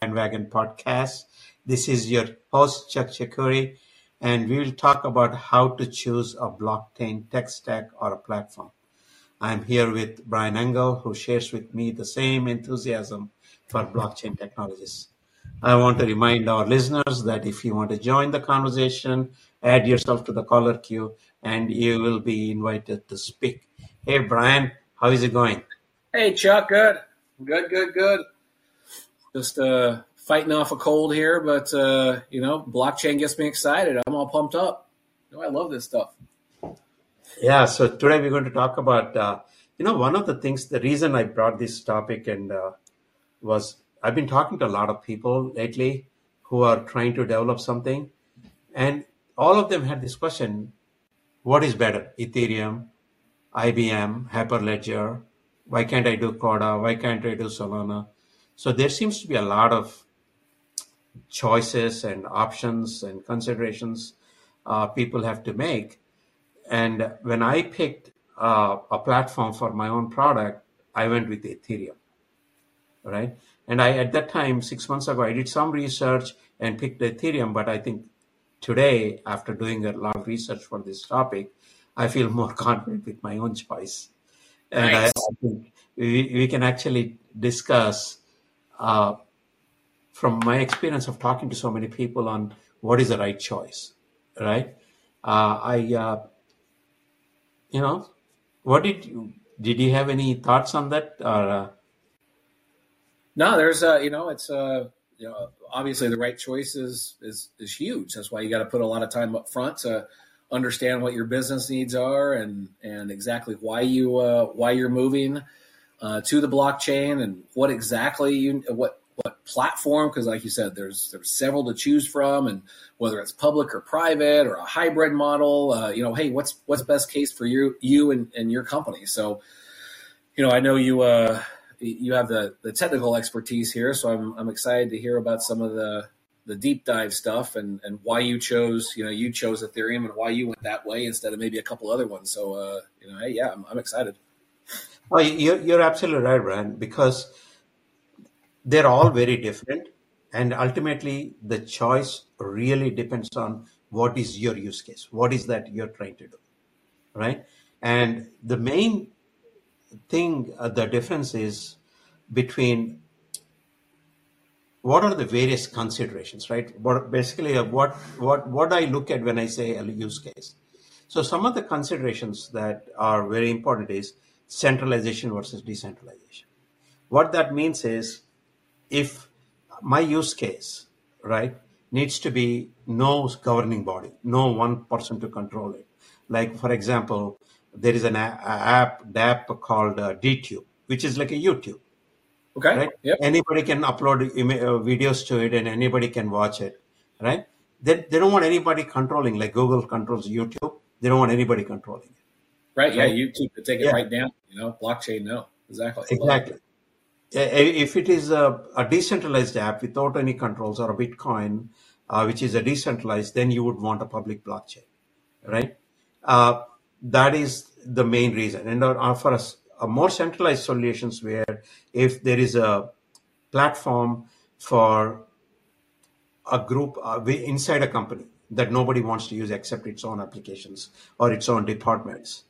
Bandwagon Podcast. This is your host, Chuck Chakuri, and we will talk about how to choose a blockchain tech stack or a platform. I'm here with Brian Engel, who shares with me the same enthusiasm for blockchain technologies. I want to remind our listeners that if you want to join the conversation, add yourself to the caller queue and you will be invited to speak. Hey, Brian, how is it going? Hey, Chuck, good. Good, good, good. Just uh, fighting off a cold here, but, uh, you know, blockchain gets me excited. I'm all pumped up. You know, I love this stuff. Yeah, so today we're going to talk about, uh, you know, one of the things, the reason I brought this topic and uh, was I've been talking to a lot of people lately who are trying to develop something, and all of them had this question what is better, Ethereum, IBM, Hyperledger? Why can't I do Corda? Why can't I do Solana? So there seems to be a lot of choices and options and considerations uh, people have to make. And when I picked uh, a platform for my own product, I went with Ethereum, right? And I, at that time, six months ago, I did some research and picked Ethereum. But I think today, after doing a lot of research for this topic, I feel more confident with my own choice. And nice. I, I, think we, we can actually discuss uh, from my experience of talking to so many people on what is the right choice, right? Uh, I, uh, you know, what did you, did you have any thoughts on that or? Uh? No, there's, uh, you know, it's, uh, you know, obviously the right choice is, is, is huge. That's why you got to put a lot of time up front to understand what your business needs are and, and exactly why you, why you're moving, uh, to the blockchain and what exactly you, what, what platform because like you said there's there's several to choose from and whether it's public or private or a hybrid model uh, you know hey what's what's best case for you you and, and your company? So you know i know you uh, you have the the technical expertise here so i'm i'm excited to hear about some of the the deep dive stuff and and why you chose you know you chose ethereum and why you went that way instead of maybe a couple other ones. So uh, you know hey yeah i'm, I'm excited well you're, you're absolutely right brian because they're all very different and ultimately the choice really depends on what is your use case what is that you're trying to do right? And the main thing uh, the difference is between what are the various considerations right? What basically uh, what what what i look at when i say a use case. So some of the considerations that are very important is centralization versus decentralization what that means is if my use case, right, needs to be no governing body, no one person to control it. Like, for example, there is an app, app called uh, DTube, which is like a YouTube. Okay. Right? Yep. Anybody can upload uh, videos to it and anybody can watch it. Right? They, they don't want anybody controlling, like Google controls YouTube. They don't want anybody controlling it. Right. Yeah. YouTube to take it yeah. right down. You know, blockchain, no. Exactly. Exactly if it is a, a, decentralized app without any controls or a Bitcoin, uh, which is a decentralized, then you would want a public blockchain, right? Uh, that is the main reason. And uh, for us, a more centralized solutions where if there is a platform for a group uh, inside a company that nobody wants to use except its own applications or its own departments,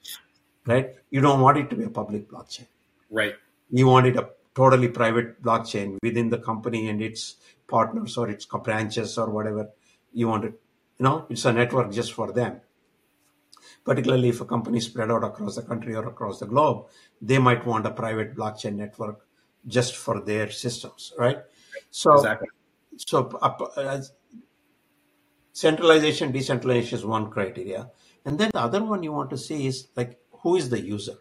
right? You don't want it to be a public blockchain. Right. You want it a totally private blockchain within the company and its partners or its branches or whatever you want it. you know, it's a network just for them. Particularly if a company is spread out across the country or across the globe, they might want a private blockchain network just for their systems, right? So, exactly. so uh, centralization, decentralization is one criteria, and then the other one you want to see is like who is the user,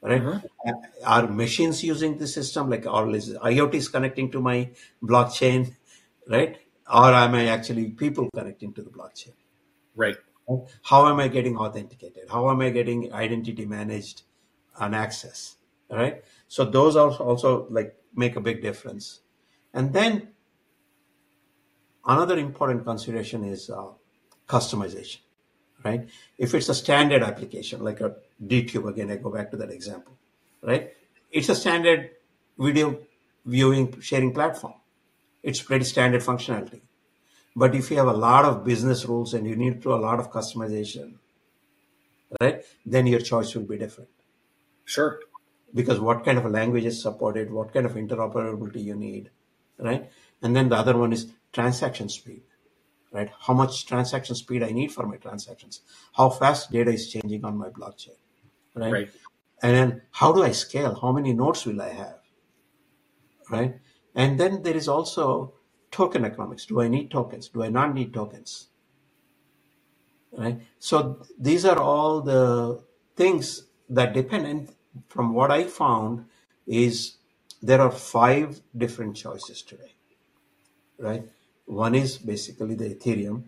right? Mm-hmm. Are machines using the system? Like, or is IoT is connecting to my blockchain, right? Or am I actually people connecting to the blockchain? Right. How am I getting authenticated? How am I getting identity managed and access? Right. So those also also like make a big difference. And then another important consideration is uh, customization right? If it's a standard application, like a DTube, again, I go back to that example, right? It's a standard video viewing sharing platform, it's pretty standard functionality. But if you have a lot of business rules and you need to do a lot of customization, right, then your choice will be different. Sure. Because what kind of language is supported, what kind of interoperability you need, right? And then the other one is transaction speed, right? How much transaction speed I need for my transactions, how fast data is changing on my blockchain, right? Right. And then how do I scale? How many nodes will I have, right? And then there is also token economics. Do I need tokens? Do I not need tokens? Right. So these are all the things that depend. And from what I found is there are five different choices today. Right. One is basically the Ethereum,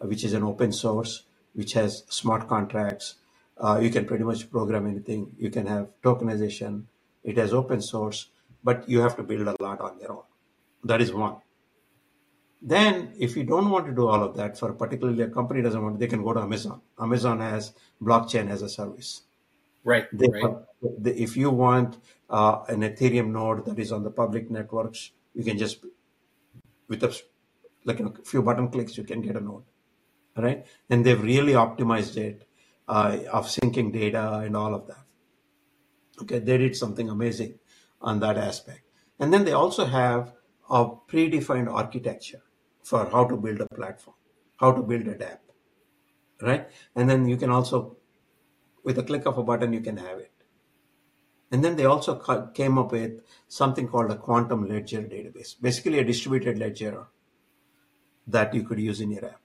uh, which is an open source, which has smart contracts. Uh, you can pretty much program anything. You can have tokenization. It has open source, but you have to build a lot on your own. That is one. Then, if you don't want to do all of that, for particularly a company doesn't want, they can go to Amazon. Amazon has blockchain as a service. Right. They Right. have, the, if you want uh, an Ethereum node that is on the public networks, you can just with a like a few button clicks, you can get a node, right? And they've really optimized it uh, of syncing data and all of that. Okay, they did something amazing on that aspect. And then they also have a predefined architecture for how to build a platform, how to build an app, right? And then you can also, with a click of a button, you can have it. And then they also ca- came up with something called a quantum ledger database, basically a distributed ledger that you could use in your app,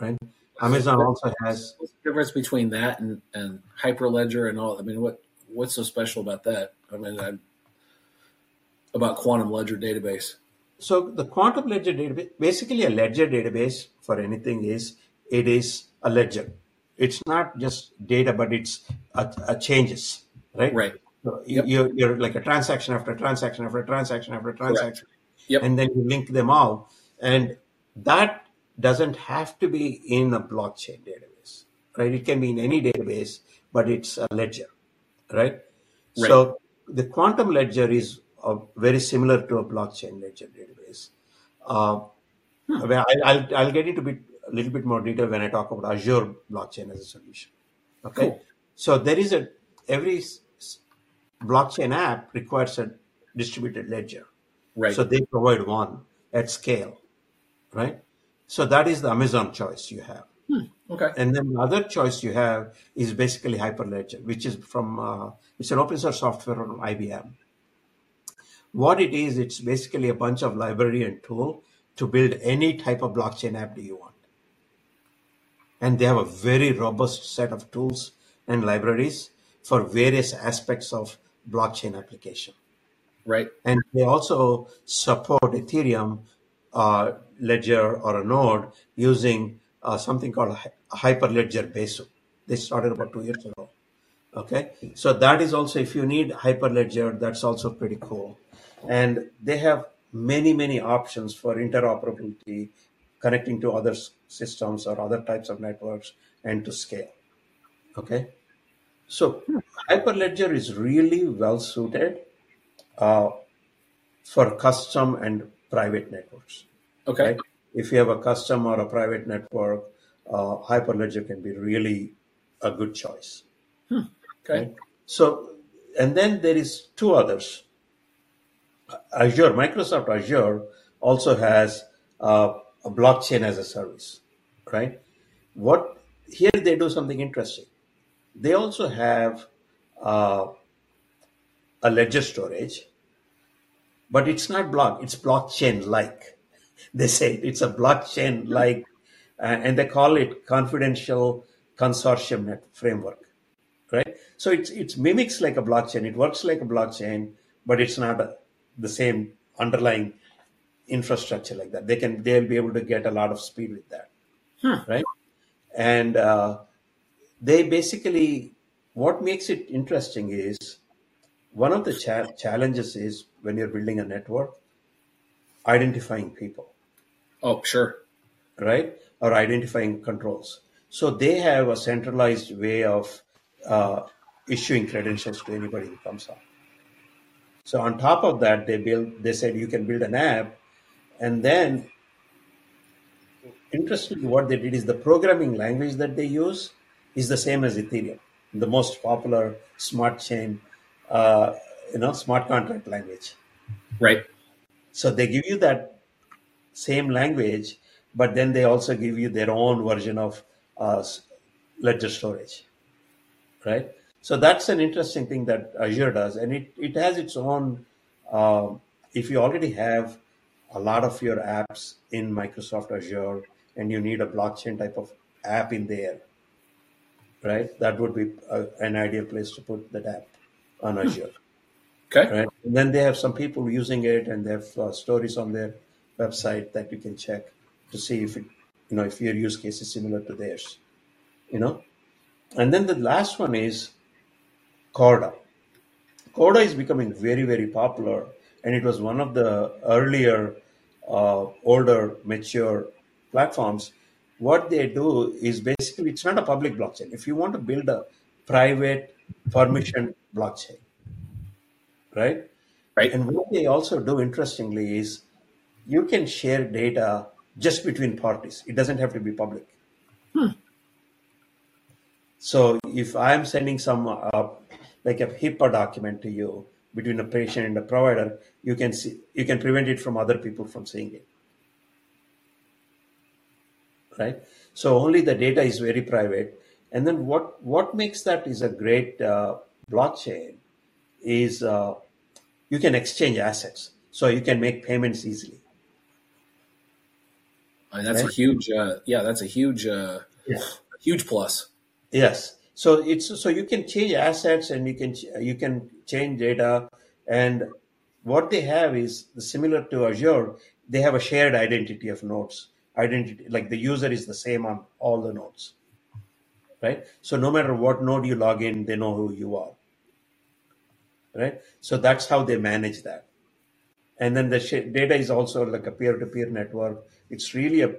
right? Amazon also has What's the difference between that and, and Hyperledger and all? I mean, what what's so special about that? I mean, I, about quantum ledger database. So the quantum ledger database, basically a ledger database for anything is it is a ledger. It's not just data, but it's a, a changes, right? Right. So you, Yep. you're, you're like a transaction after transaction after transaction after transaction, Yep. and then you link them all, and that doesn't have to be in a blockchain database, right? It can be in any database, but it's a ledger, right? Right. So the quantum ledger is uh, very similar to a blockchain ledger database. Uh, I- I'll, I'll get into bit, a little bit more detail when I talk about Azure blockchain as a solution. Okay. Cool. So there is a, every blockchain app requires a distributed ledger. Right. So they provide one at scale, right? So that is the Amazon choice you have. okay. And then the other choice you have is basically Hyperledger, which is from uh, it's an open source software from IBM. What it is, it's basically a bunch of library and tool to build any type of blockchain app that you want. And they have a very robust set of tools and libraries for various aspects of blockchain application. Right. And they also support Ethereum uh, ledger or a node using uh, something called Hy- Hyperledger Besu. They started about two years ago. Okay, so that is also if you need Hyperledger, that's also pretty cool. And they have many many options for interoperability, connecting to other systems or other types of networks, and to scale. Okay, so Hyperledger is really well suited uh, for custom and private networks. Okay. Right? If you have a custom or a private network, uh, Hyperledger can be really a good choice. Okay. So, and then there is two others. Azure, Microsoft Azure also has uh, a blockchain as a service, right? What here they do something interesting. They also have uh, a ledger storage, but it's not block. It's blockchain like. They say it's a blockchain like, uh, and they call it confidential consortium net framework right? So it's it mimics like a blockchain. It works like a blockchain, but it's not a, the same underlying infrastructure like that. They can they'll be able to get a lot of speed with that, right? And uh, they basically what makes it interesting is one of the cha- challenges is when you're building a network, identifying people Oh, sure. right? Or identifying controls. So they have a centralized way of uh, issuing credentials to anybody who comes on. So on top of that, they build. They said you can build an app And then, interestingly, what they did is the programming language that they use is the same as Ethereum, the most popular smart chain, uh, you know, smart contract language. Right. So they give you that same language, but then they also give you their own version of uh, ledger storage, right? So that's an interesting thing that Azure does, and it, it has its own. Uh, if you already have a lot of your apps in Microsoft Azure and you need a blockchain type of app in there, right? That would be a, an ideal place to put that app on Azure. Okay. Right. And then they have some people using it, and they have uh, stories on their website that you can check to see if it, you know, if your use case is similar to theirs. You know, and then the last one is Corda. Corda is becoming very, very popular, and it was one of the earlier, uh, older, mature platforms. What they do is basically it's not a public blockchain. If you want to build a private permission blockchain, right? Right. And what they also do, interestingly, is you can share data just between parties. It doesn't have to be public. So if I'm sending some uh, like a HIPAA document to you between a patient and a provider, you can see you can prevent it from other people from seeing it. Right. So only the data is very private. And then what what makes that is a great uh, blockchain is uh, you can exchange assets, so you can make payments easily. I mean, that's a huge. Uh, yeah, that's a huge, uh, Yeah. huge plus. Yes. So it's so you can change assets and you can you can change data and what they have is similar to Azure. They have a shared identity of nodes. Identity like the user is the same on all the nodes, right? So no matter what node you log in, they know who you are, right? So that's how they manage that. And then the sh- data is also like a peer-to-peer network. It's really a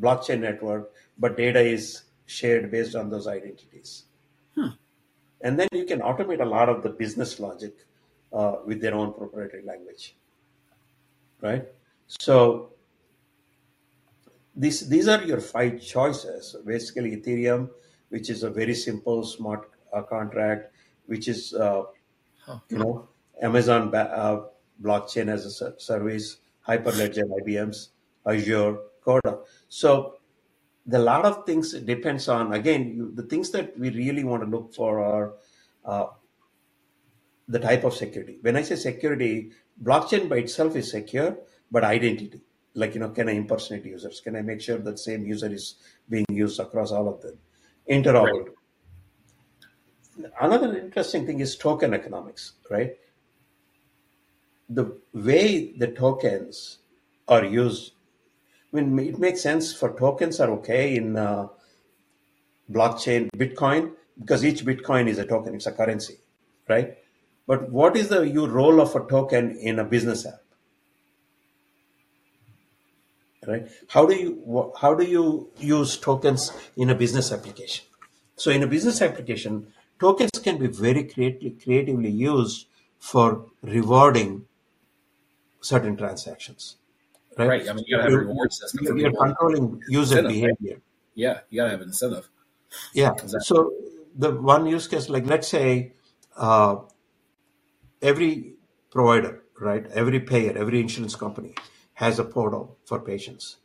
blockchain network, but data is shared based on those identities. And then you can automate a lot of the business logic uh, with their own proprietary language, right? So these these are your five choices. Basically, Ethereum, which is a very simple smart uh, contract, which is uh, Huh. you know Amazon ba- uh, blockchain as a service, Hyperledger, IBM's Azure, Corda. So the lot of things depends on again you, the things that we really want to look for are uh, the type of security. When I say security, blockchain by itself is secure, but identity, like you know, can I impersonate users? Can I make sure that same user is being used across all of them? Right. Another interesting thing is token economics, right? The way the tokens are used, I mean, it makes sense for tokens are okay in uh, blockchain, Bitcoin, because each Bitcoin is a token, it's a currency, right? But what is the you role of a token in a business app, right? How do you how do you use tokens in a business application? So in a business application, tokens can be very creatively, creatively used for rewarding certain transactions, right? Right. I mean, you gotta have a reward system You're, you're controlling user Incentive, behavior. Yeah, you gotta have an incentive. Yeah. Exactly. So the one use case, like let's say, uh, every provider, right, every payer, every insurance company has a portal for patients,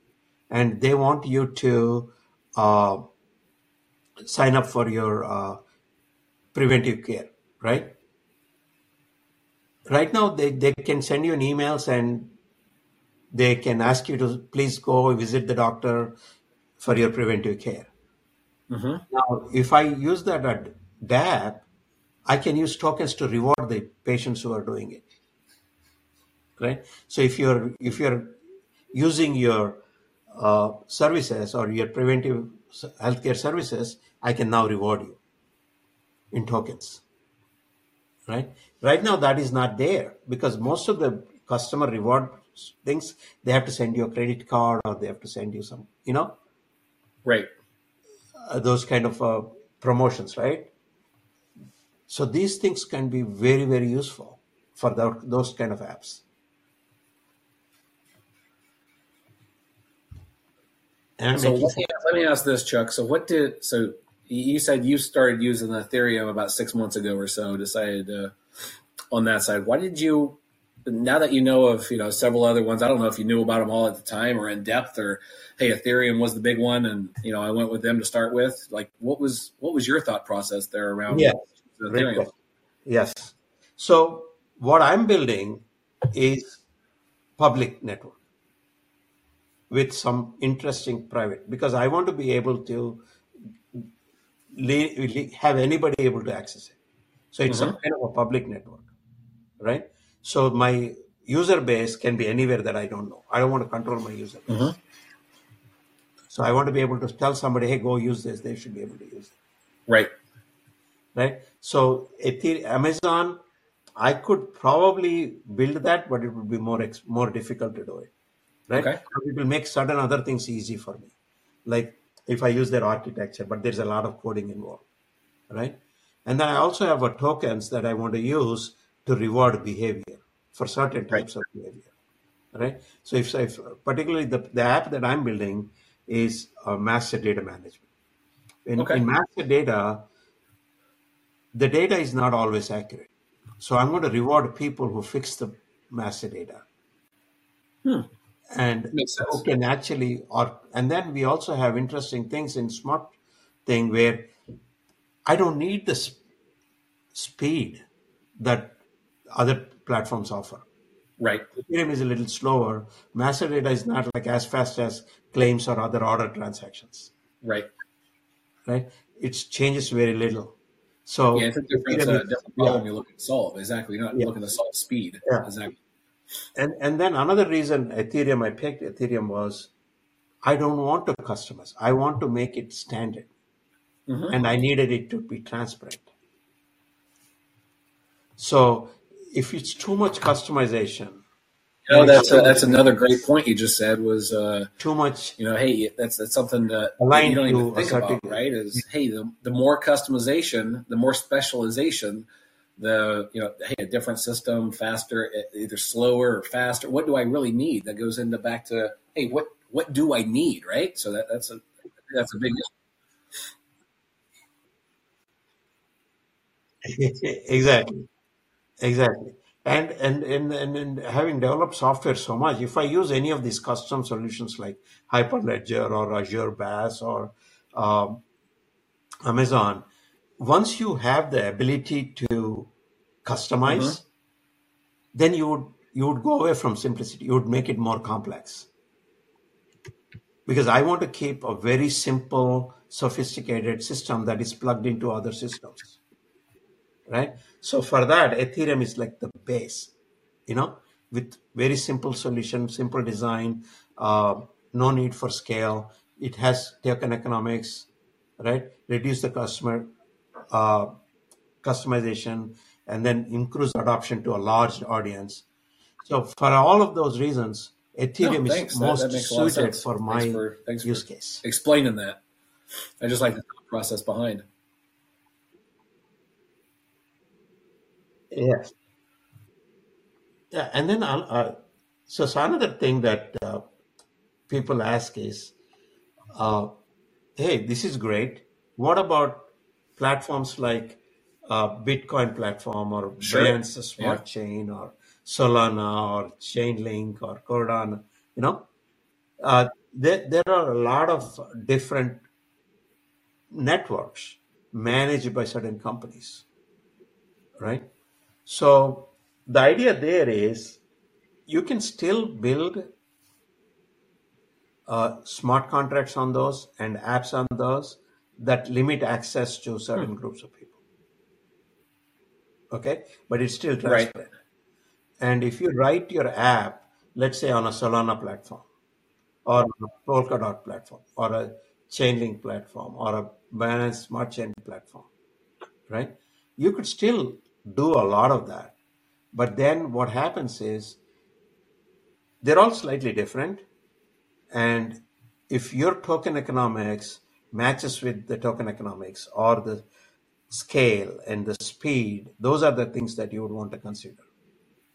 and they want you to uh, sign up for your uh, preventive care, right? Right now, they, they can send you an emails and they can ask you to please go visit the doctor for your preventive care. hmm Now, if I use that at DApp, I can use tokens to reward the patients who are doing it, right? So if you're if you're using your uh, services or your preventive healthcare services, I can now reward you in tokens, right? Right now, that is not there because most of the customer reward things they have to send you a credit card or they have to send you some, you know, Right. uh, those kind of uh, promotions, right? So these things can be very, very useful for tho- those kind of apps. And So let me, let me ask this, Chuck. So what did so you said you started using Ethereum about six months ago or so? Decided uh, on that side. Why did you? Now that you know of you know several other ones, I don't know if you knew about them all at the time or in depth, or hey, Ethereum was the big one, and you know I went with them to start with. Like, what was what was your thought process there around Yeah, Ethereum? Yes. So what I'm building is public network with some interesting private because I want to be able to have anybody able to access it. So it's some hmm kind of a public network, right? So my user base can be anywhere that I don't know. I don't want to control my user hmm. So I want to be able to tell somebody, hey, go use this. They should be able to use it, Right. right? So Ether- Amazon, I could probably build that, but it would be more ex- more difficult to do it, right? Okay. It will make certain other things easy for me, like if I use their architecture, but there's a lot of coding involved, right? And then I also have a tokens that I want to use to reward behavior for certain Right. types of behavior, right? So if, if particularly the, the app that I'm building is uh, master data management. In, Okay. in master data, the data is not always accurate. So I'm going to reward people who fix the master data Hmm. And who can actually or and then we also have interesting things in smart thing where I don't need the s- speed that other platforms offer. Right. Ethereum is a little slower. Master data is not like as fast as claims or other order transactions, Right. right? It changes very little. So Yeah, it's a different, uh, different yeah, problem you're looking to solve. Exactly. You're not yeah, looking to solve speed. yeah. Exactly. And and then another reason Ethereum I picked Ethereum was I don't want to customize. I want to make it standard, hmm and I needed it to be transparent. So if it's too much customization, You know, that's a, that's another great point you just said was, uh, too much you know, hey, that's that's something that, you don't even to think about, right? Is hey, the the more customization, the more specialization, the you know, hey, a different system, faster, either slower or faster. What do I really need? That goes into back to hey, what what do I need, right? So that that's a that's a big exactly, exactly. And, and and and and having developed software so much, if I use any of these custom solutions like Hyperledger or Azure BAS or um, Amazon, once you have the ability to customize, then you would you would go away from simplicity. You would make it more complex because I want to keep a very simple, sophisticated system that is plugged into other systems, right? So for that, Ethereum is like the base, you know, with very simple solution, simple design, uh, no need for scale. It has token economics, right? Reduce the customer uh, customization, and then increase adoption to a large audience. So for all of those reasons, No, Ethereum is thanks. That that most makes a lot of suited for Thanks my for thanks use for case. explaining that. I just like the process behind. Yes. Yeah, and then uh, uh, so, so another thing that uh, people ask is, uh, hey, this is great. What about platforms like uh, Bitcoin platform or Sure. Binance Yeah. Smart Chain or Solana or Chainlink or Cardano? You know, uh, there there are a lot of different networks managed by certain companies, right? So the idea there is you can still build uh, smart contracts on those and apps on those that limit access to Hmm. certain groups of people. Okay, but it's still Right. transparent. And if you write your app, let's say on a Solana platform or a Polkadot platform or a Chainlink platform or a Binance Smart Chain platform, right? You could still do a lot of that. But then what happens is they're all slightly different. And if your token economics matches with the token economics or the scale and the speed, those are the things that you would want to consider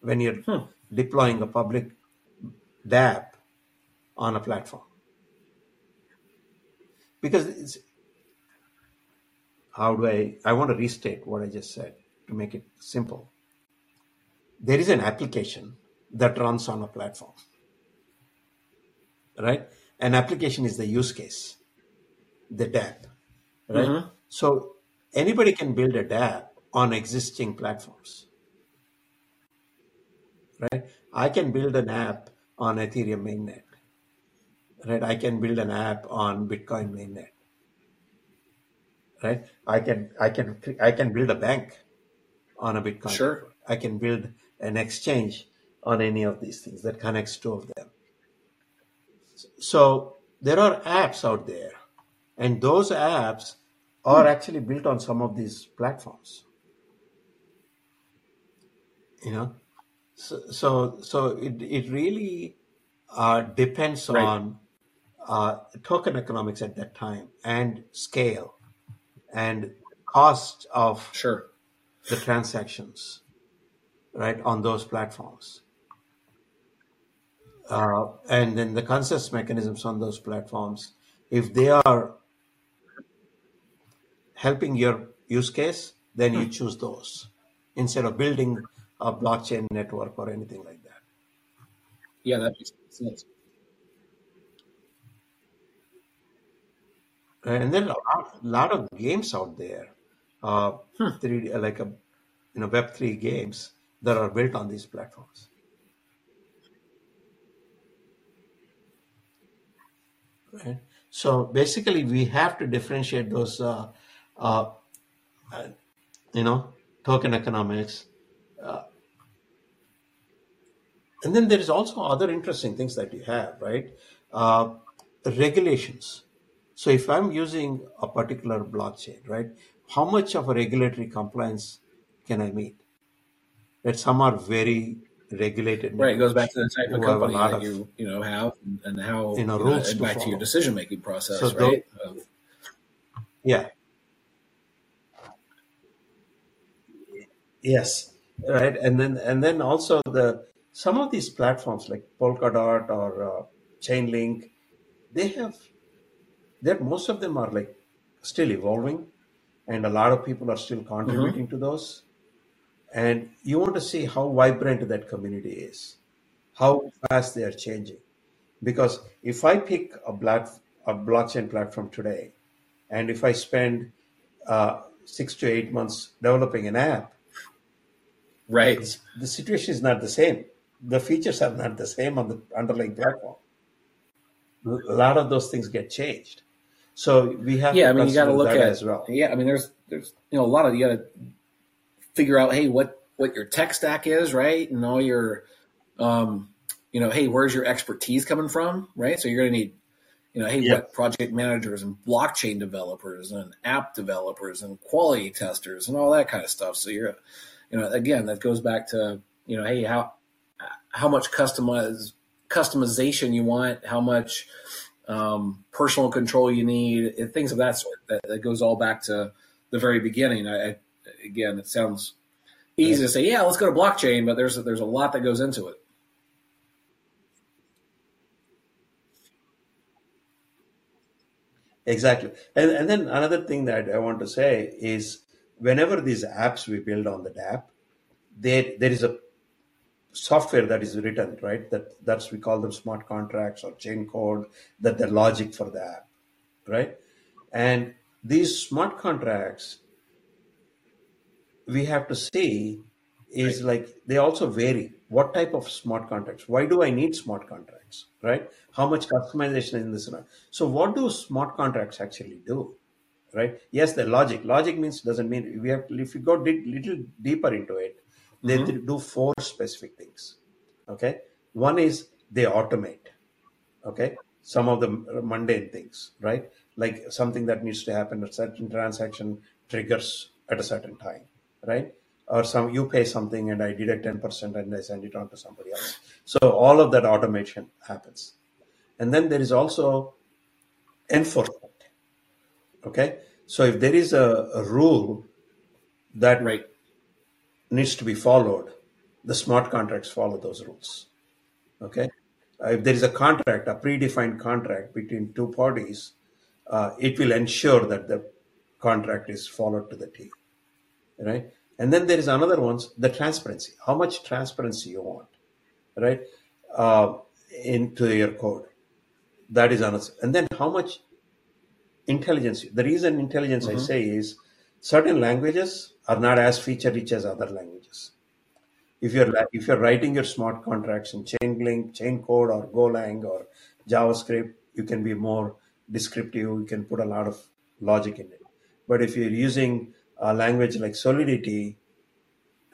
when you're Hmm. deploying a public dApp on a platform. because it's, how do I, I want to restate what I just said to make it simple. There is an application that runs on a platform, right? An application is the use case, the dApp, right? Mm-hmm. So anybody can build a dApp on existing platforms, right? I can build an app on Ethereum mainnet, right? I can build an app on Bitcoin mainnet, right? I can I can I can build a bank on a Bitcoin. Sure. network. I can build an exchange on any of these things that connects two of them. So there are apps out there, and those apps are actually built on some of these platforms. You know, so so, so it it really uh, depends Right. on uh, token economics at that time and scale and cost of Sure. the transactions, right, on those platforms. Uh, and then the consensus mechanisms on those platforms, if they are helping your use case, then you choose those instead of building a blockchain network or anything like that. Yeah, that makes sense. And then a lot, lot of games out there, uh, Hmm. three like a you know Web three games that are built on these platforms. Right. So basically, we have to differentiate those, uh, uh, you know, token economics, uh, and then there is also other interesting things that you have, right? Uh, regulations. So if I'm using a particular blockchain, right, how much of a regulatory compliance can I meet? That some are very regulated Right. It goes back to the type of company that of you you know have and, how you know you know rules to back to your decision making process, though, right? Of, yeah, yes, right, and then and then also the some of these platforms like Polkadot or uh, Chainlink, they have that most of them are like still evolving, and a lot of people are still contributing to those. And you want to see how vibrant that community is, how fast they are changing. Because if I pick a black a blockchain platform today, and if I spend uh, six to eight months developing an app, Right. the situation is not the same. The features are not the same on the underlying platform. A lot of those things get changed. So we have Yeah, to I mean, you got to look at as well. yeah. I mean, there's there's you know a lot of you got to figure out hey what what your tech stack is right and all your um you know hey where's your expertise coming from right so you're going to need you know hey Yeah. what project managers and blockchain developers and app developers and quality testers and all that kind of stuff so you're you know again that goes back to you know hey how how much customize customization you want how much um, personal control you need and things of that sort that, that goes all back to the very beginning I, I again it sounds easy to say yeah let's go to blockchain but there's there's a lot that goes into it Exactly. And, and then another thing that I want to say is whenever these apps we build on the dApp, there, there is a software that is written, right? That that's we call them smart contracts or chain code, that the logic for the app, right? And these smart contracts we have to see right is like they also vary. What type of smart contracts? Why do I need smart contracts? Right? How much customization is in this? So what do smart contracts actually do? Right? Yes, the logic. Logic means doesn't mean we have. If you go dig little deeper into it, they hmm do four specific things. Okay. One is they automate. Okay. Some of the mundane things, right? Like something that needs to happen, a certain transaction triggers at a certain time, right? Or some you pay something and I deduct 10% and I send it on to somebody else. So all of that automation happens. And then there is also enforcement. Okay. So if there is a, a rule that right needs to be followed, the smart contracts follow those rules. Okay. Uh, if there is a contract, a predefined contract between two parties, uh, it will ensure that the contract is followed to the T, right? And then there is another one, the transparency. How much transparency you want, right? Uh, into your code. That is another. And then how much intelligence. The reason intelligence I say is certain languages are not as feature rich as other languages. If you're if you're writing your smart contracts in Chainlink, Chain Code, or Golang or JavaScript, you can be more descriptive. You can put a lot of logic in it. But if you're using a language like Solidity,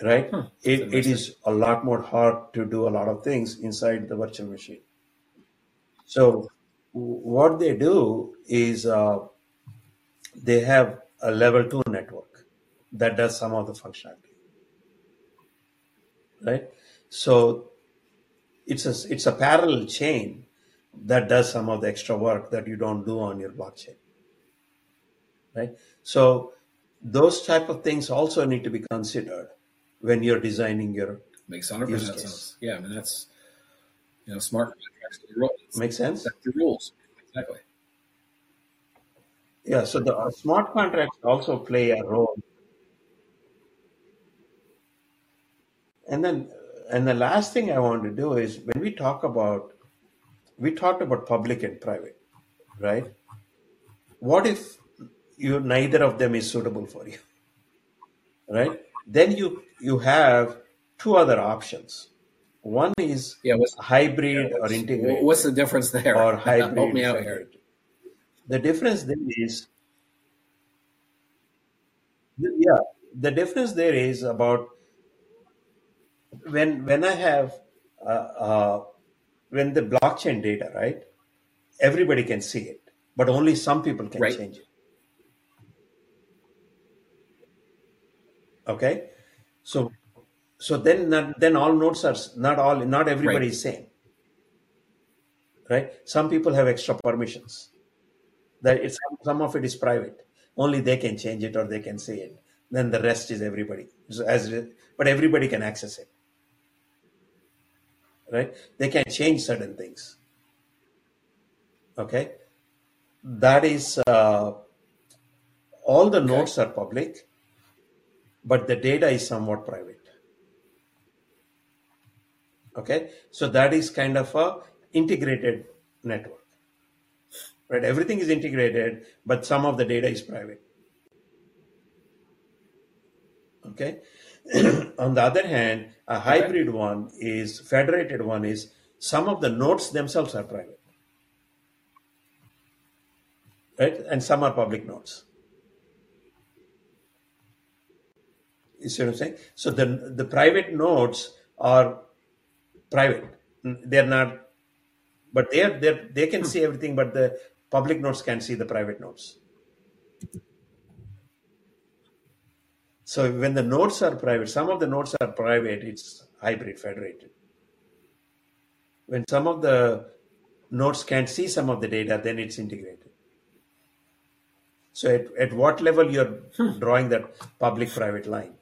right, it, it is a lot more hard to do a lot of things inside the virtual machine. So what they do is uh, they have a level two network that does some of the functionality, right? So it's a it's a parallel chain that does some of the extra work that you don't do on your blockchain, right? So those type of things also need to be considered when you're designing your Makes hundred percent sense. Yeah, I mean that's you know smart are the rules. Make sense? Set the rules. Exactly. Yeah. So the uh, smart contracts also play a role And then, and the last thing I want to do is when we talk about, we talked about public and private, right? What if you neither of them is suitable for you, right? Then you you have two other options. One is Yeah. What's hybrid or what's, integrated what's the difference there? or Help me out here. The difference there is, yeah, the difference there is about when when I have uh, uh, when the blockchain data, right? Everybody can see it, but only some people can Right. change it. Okay, so so then not, then all nodes are not all not everybody Right. is same, right? Some people have extra permissions. That it's some of it is private. Only they can change it or they can see it. Then the rest is everybody. So as but everybody can access it, right? They can change certain things. Okay, that is uh, all the Okay. nodes are public, but the data is somewhat private. Okay, so that is kind of a integrated network, right? Everything is integrated, but some of the data is private. Okay. On the other hand, a hybrid one is federated one is some of the nodes themselves are private, right? And some are public nodes. You see what I'm saying? So the the private nodes are private. They're not, but they're they they can see everything, but the public nodes can see the private nodes. So when the nodes are private, some of the nodes are private, it's hybrid federated. When some of the nodes can't see some of the data, then it's integrated. So at, at what level you're hmm. drawing that public private line?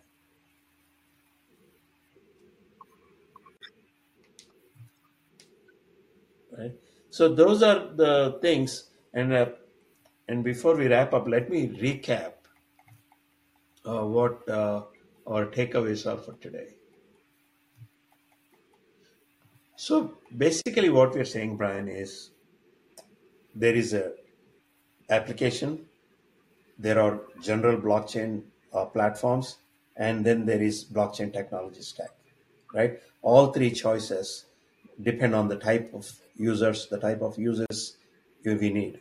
Right? So those are the things. And uh, and before we wrap up, let me recap uh, what uh, our takeaways are for today. So basically, what we're saying, Brian, is there is a application, there are general blockchain uh, platforms, and then there is blockchain technology stack, right? All three choices depend on the type of users, the type of users we need,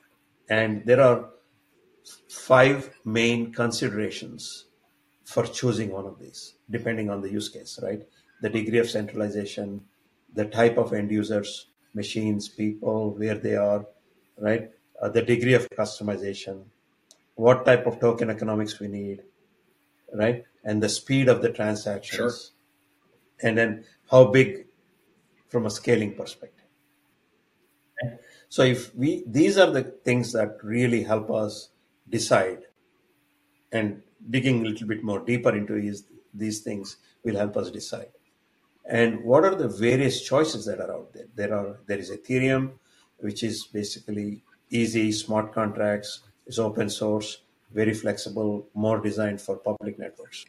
and there are five main considerations for choosing one of these, depending on the use case, right? The degree of centralization, the type of end users, machines, people, where they are, right? Uh, the degree of customization, what type of token economics we need, right? And the speed of the Sure. transactions, and then how big from a scaling perspective. So if we these are the things that really help us decide and digging a little bit more deeper into these, these things will help us decide. And what are the various choices that are out there? There are there is Ethereum, which is basically easy, smart contracts. is open source, very flexible, more designed for public networks,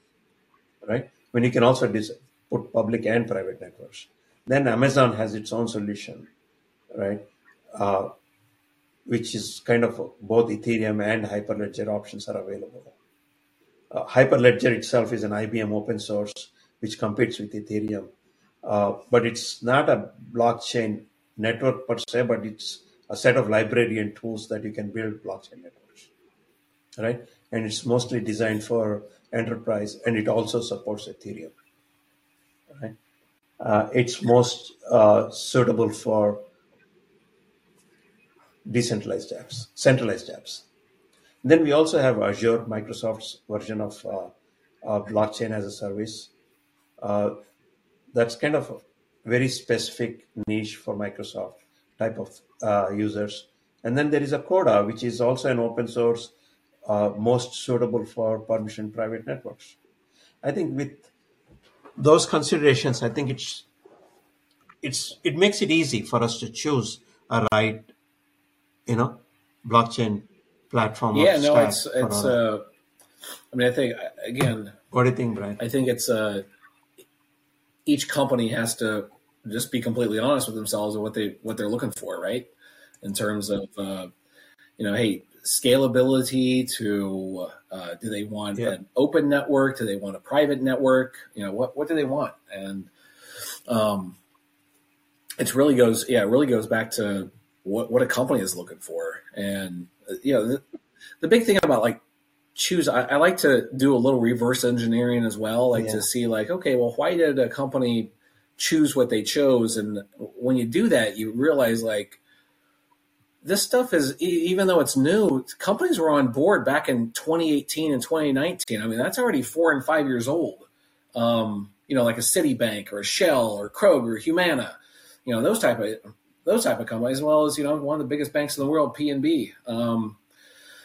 right? When you can also put public and private networks. Then Amazon has its own solution, right? Uh, which is kind of both Ethereum and Hyperledger options are available. Uh, Hyperledger itself is an IBM open source which competes with Ethereum, uh, but it's not a blockchain network per se, but it's a set of library and tools that you can build blockchain networks, right? And it's mostly designed for enterprise, and it also supports Ethereum, right? Uh, it's most uh, suitable for decentralized apps, centralized apps. Then we also have Azure, Microsoft's version of uh, blockchain as a service. That's kind of a very specific niche for Microsoft type of uh, users. And then there is a Corda, which is also an open source, uh, most suitable for permission private networks. I think with those considerations, I think it's it's it makes it easy for us to choose a right you know blockchain platform Yeah, no, it's it's. Uh, I mean, I think again, what do you think brian I think it's uh, each company has to just be completely honest with themselves and what they what they're looking for, right? In terms of uh, you know, hey, scalability to uh, do they want yeah an open network? Do they want a private network? You know, what what do they want? And um, it really goes, yeah, it really goes back to what what a company is looking for. And uh, you know, the, the big thing about like choose I, I like to do a little reverse engineering as well like yeah to see like okay well why did a company choose what they chose and when you do that you realize like this stuff is even though it's new companies were on board back in 2018 and 2019 i mean that's already four and five years old um, you know like a citibank or a shell or kroger or humana you know those type of those type of companies as well as you know one of the biggest banks in the world pnb um,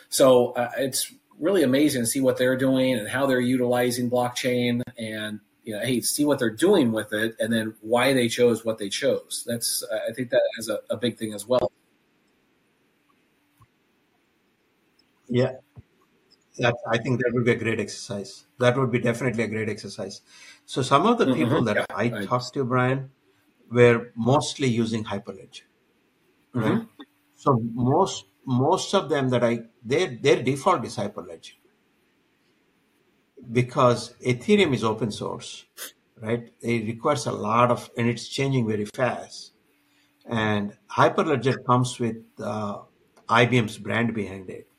so uh, it's really amazing to see what they're doing and how they're utilizing blockchain and you know, hey, see what they're doing with it and then why they chose what they chose. That's I think that is a, a big thing as well. Yeah. That i think that would be a great exercise. That would be definitely a great exercise. So some of the people hmm that Yeah, i I, talked to brian were mostly using hyperledger right? So most most of them that i their their default is hyperledger. Because Ethereum is open source, right? It requires a lot of, and it's changing very fast. And Hyperledger comes with uh, IBM's brand behind it,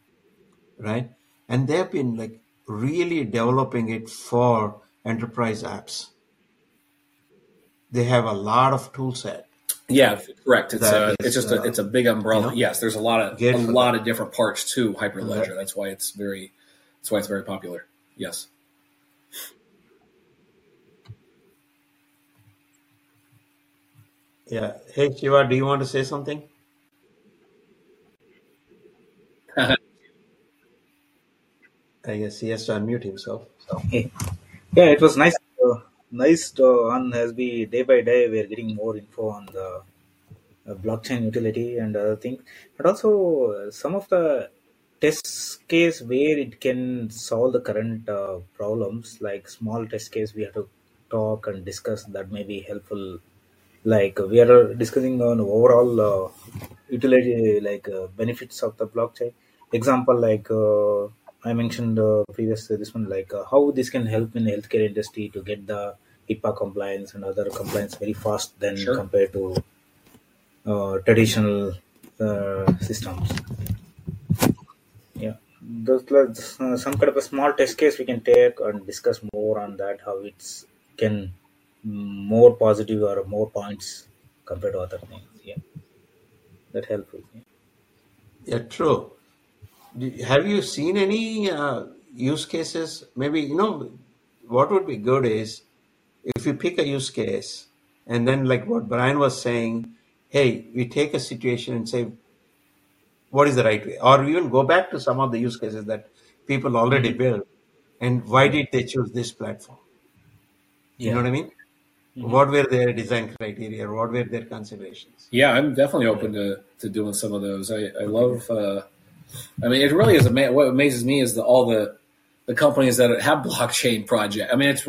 right? And they've been like really developing it for enterprise apps. They have a lot of tool set yeah, correct. It's that a it's is, just a uh, it's a big you umbrella. know, Yes, there's a lot of a lot that. of different parts to. Hyperledger. That's why it's very that's why it's very popular. Yes. Yeah. Hey, Shiva, do you want to say something? I guess he has to unmute himself. Hey, yeah, it was nice. Uh, nice on as we day by day we are getting more info on the uh, blockchain utility and other things, but also uh, some of the test case where it can solve the current uh, problems, like small test case we have to talk and discuss that may be helpful. Like we are discussing on overall uh, utility, like uh, benefits of the blockchain. Example like. I mentioned uh, previous to this one, like uh, how this can help in the healthcare industry to get the HIPAA compliance and other compliance very fast than Sure. compared to uh, traditional uh, systems. Yeah, those like, uh, some kind of a small test case we can take and discuss more on that how it's can more positive or more points compared to other things. Yeah, that helpful. Yeah. Yeah, true. Have you seen any uh, use cases? Maybe, you know, what would be good is if you pick a use case and then, like what Brian was saying, hey, we take a situation and say, what is the right way? Or even go back to some of the use cases that people already Mhm. built and why did they choose this platform? You know what I mean? What were their design criteria? What were their considerations? Yeah, I'm definitely open to, to doing some of those. I, I love. Uh, I mean, it really is. Ama- what amazes me is the, all the the companies that have blockchain project. I mean, it's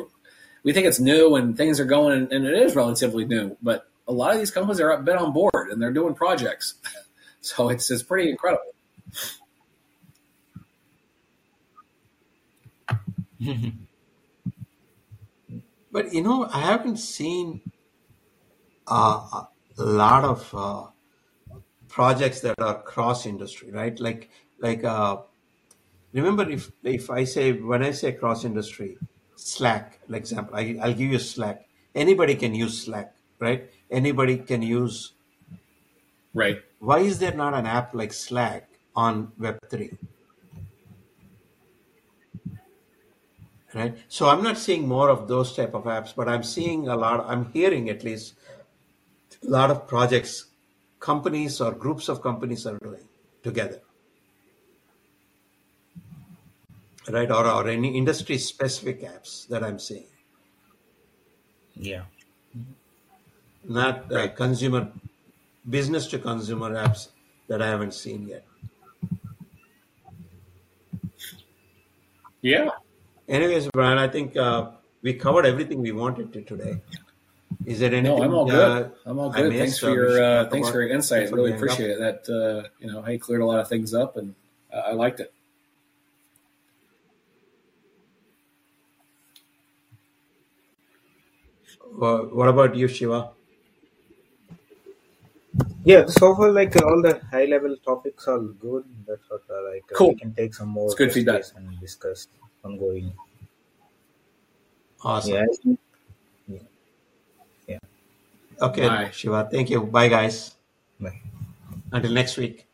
we think it's new and things are going, and it is relatively new. But a lot of these companies are been on board and they're doing projects, so it's it's pretty incredible. But you know, I haven't seen uh, a lot of uh, projects that are cross industry, right? Like, like uh, remember if if I say when I say cross industry, Slack, for example, I, I'll give you Slack. Anybody can use Slack, right? Anybody can use. Right. Why is there not an app like Slack on Web three? Right. So I'm not seeing more of those type of apps, but I'm seeing a lot. I'm hearing at least a lot of projects companies or groups of companies are doing together right or, or any industry specific apps that i'm seeing Yeah. not uh, Right. consumer business to consumer apps that i haven't seen yet Yeah. anyways brian i think uh, we covered everything we wanted to today is it any? No, I'm all uh, good. I'm all good. missed Thanks for your uh, thanks for your insight. before Really we up? appreciate it. That uh, you know, hey, cleared a lot of things up, and uh, I liked it. Uh, what about you shiva Yeah, so far, like all the high level topics are good. That's what uh, like uh, Cool. we can take some more It's good feedback. and discuss ongoing. awesome Yeah, I think- yeah, yeah. Okay Bye. shiva thank you bye guys Bye. until next week